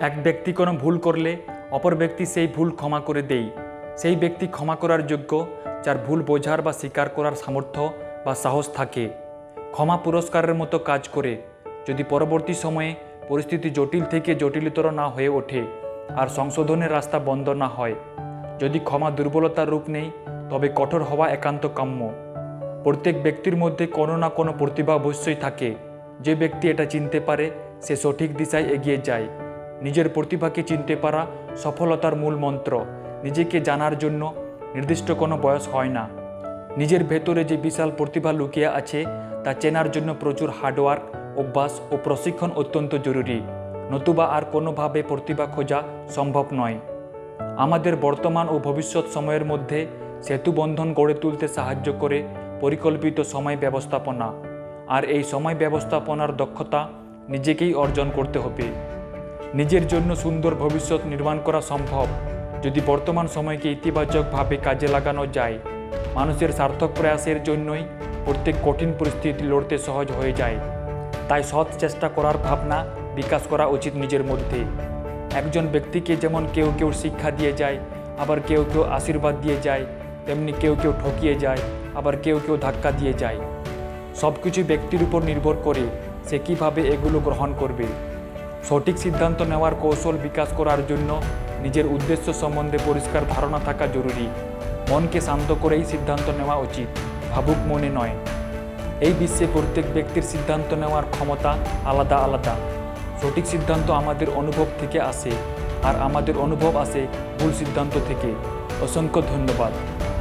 এক ব্যক্তি কোনো ভুল করলে, অপর ব্যক্তি সেই ভুল ক্ষমা করে দেই। সেই ব্যক্তি ক্ষমা করার যোগ্য, যার ভুল বোঝার বা স্বীকার করার সামর্থ্য বা সাহস থাকে। ক্ষমা পুরস্কারের মতো কাজ করে, যদি পরবর্তী সময়ে পরিস্থিতি জটিল থেকে জটিলতর না হয়ে ওঠে আর সংশোধনের রাস্তা বন্ধ না হয়। যদি ক্ষমা দুর্বলতার রূপ নেই, তবে কঠোর হওয়া একান্ত কাম্য। প্রত্যেক ব্যক্তির মধ্যে কোনো না কোনো প্রতিভা অবশ্যই থাকে। যে ব্যক্তি এটা চিনতে পারে, সে সঠিক দিশায় এগিয়ে যায়। নিজের প্রতিভাকে চিনতে পারা সফলতার মূল মন্ত্র। নিজেকে জানার জন্য নির্দিষ্ট কোনো বয়স হয় না। নিজের ভেতরে যে বিশাল প্রতিভা লুকিয়ে আছে, তা চেনার জন্য প্রচুর হার্ডওয়ার্ক, অভ্যাস ও প্রশিক্ষণ অত্যন্ত জরুরি। নতুবা আর কোনোভাবে প্রতিভা খোঁজা সম্ভব নয়। আমাদের বর্তমান ও ভবিষ্যৎ সময়ের মধ্যে সেতু বন্ধন গড়ে তুলতে সাহায্য করে পরিকল্পিত সময় ব্যবস্থাপনা। আর এই সময় ব্যবস্থাপনার দক্ষতা নিজেকেই অর্জন করতে হবে। নিজের জন্য সুন্দর ভবিষ্যৎ নির্মাণ করা সম্ভব। যদি বর্তমান সময়কে ইতিবাচকভাবে কাজে লাগানো যায়, মানুষের সার্থক প্রয়াসের জন্যই প্রত্যেক কঠিন পরিস্থিতি লড়তে সহজ হয়ে যায়। তাই সৎ চেষ্টা করার ভাবনা বিকাশ করা উচিত নিজের মধ্যে। একজন ব্যক্তিকে যেমন কেউ কেউ শিক্ষা দিয়ে যায়, আবার কেউ কেউ আশীর্বাদ দিয়ে যায়, তেমনি কেউ কেউ ঠকিয়ে যায়, আবার কেউ কেউ ধাক্কা দিয়ে যায়। সব কিছু ব্যক্তির উপর নির্ভর করে সে কীভাবে এগুলো গ্রহণ করবে। সঠিক সিদ্ধান্ত নেওয়ার কৌশল বিকাশ করার জন্য নিজের উদ্দেশ্য সম্বন্ধে পরিষ্কার ধারণা থাকা জরুরি। মনকে শান্ত করেই সিদ্ধান্ত নেওয়া উচিত, ভাবুক মনে নয়। এই বিশ্বে প্রত্যেক ব্যক্তির সিদ্ধান্ত নেওয়ার ক্ষমতা আলাদা আলাদা। সঠিক সিদ্ধান্ত আমাদের অনুভব থেকে আসে, আর আমাদের অনুভব আসে ভুল সিদ্ধান্ত থেকে। অসংখ্য ধন্যবাদ।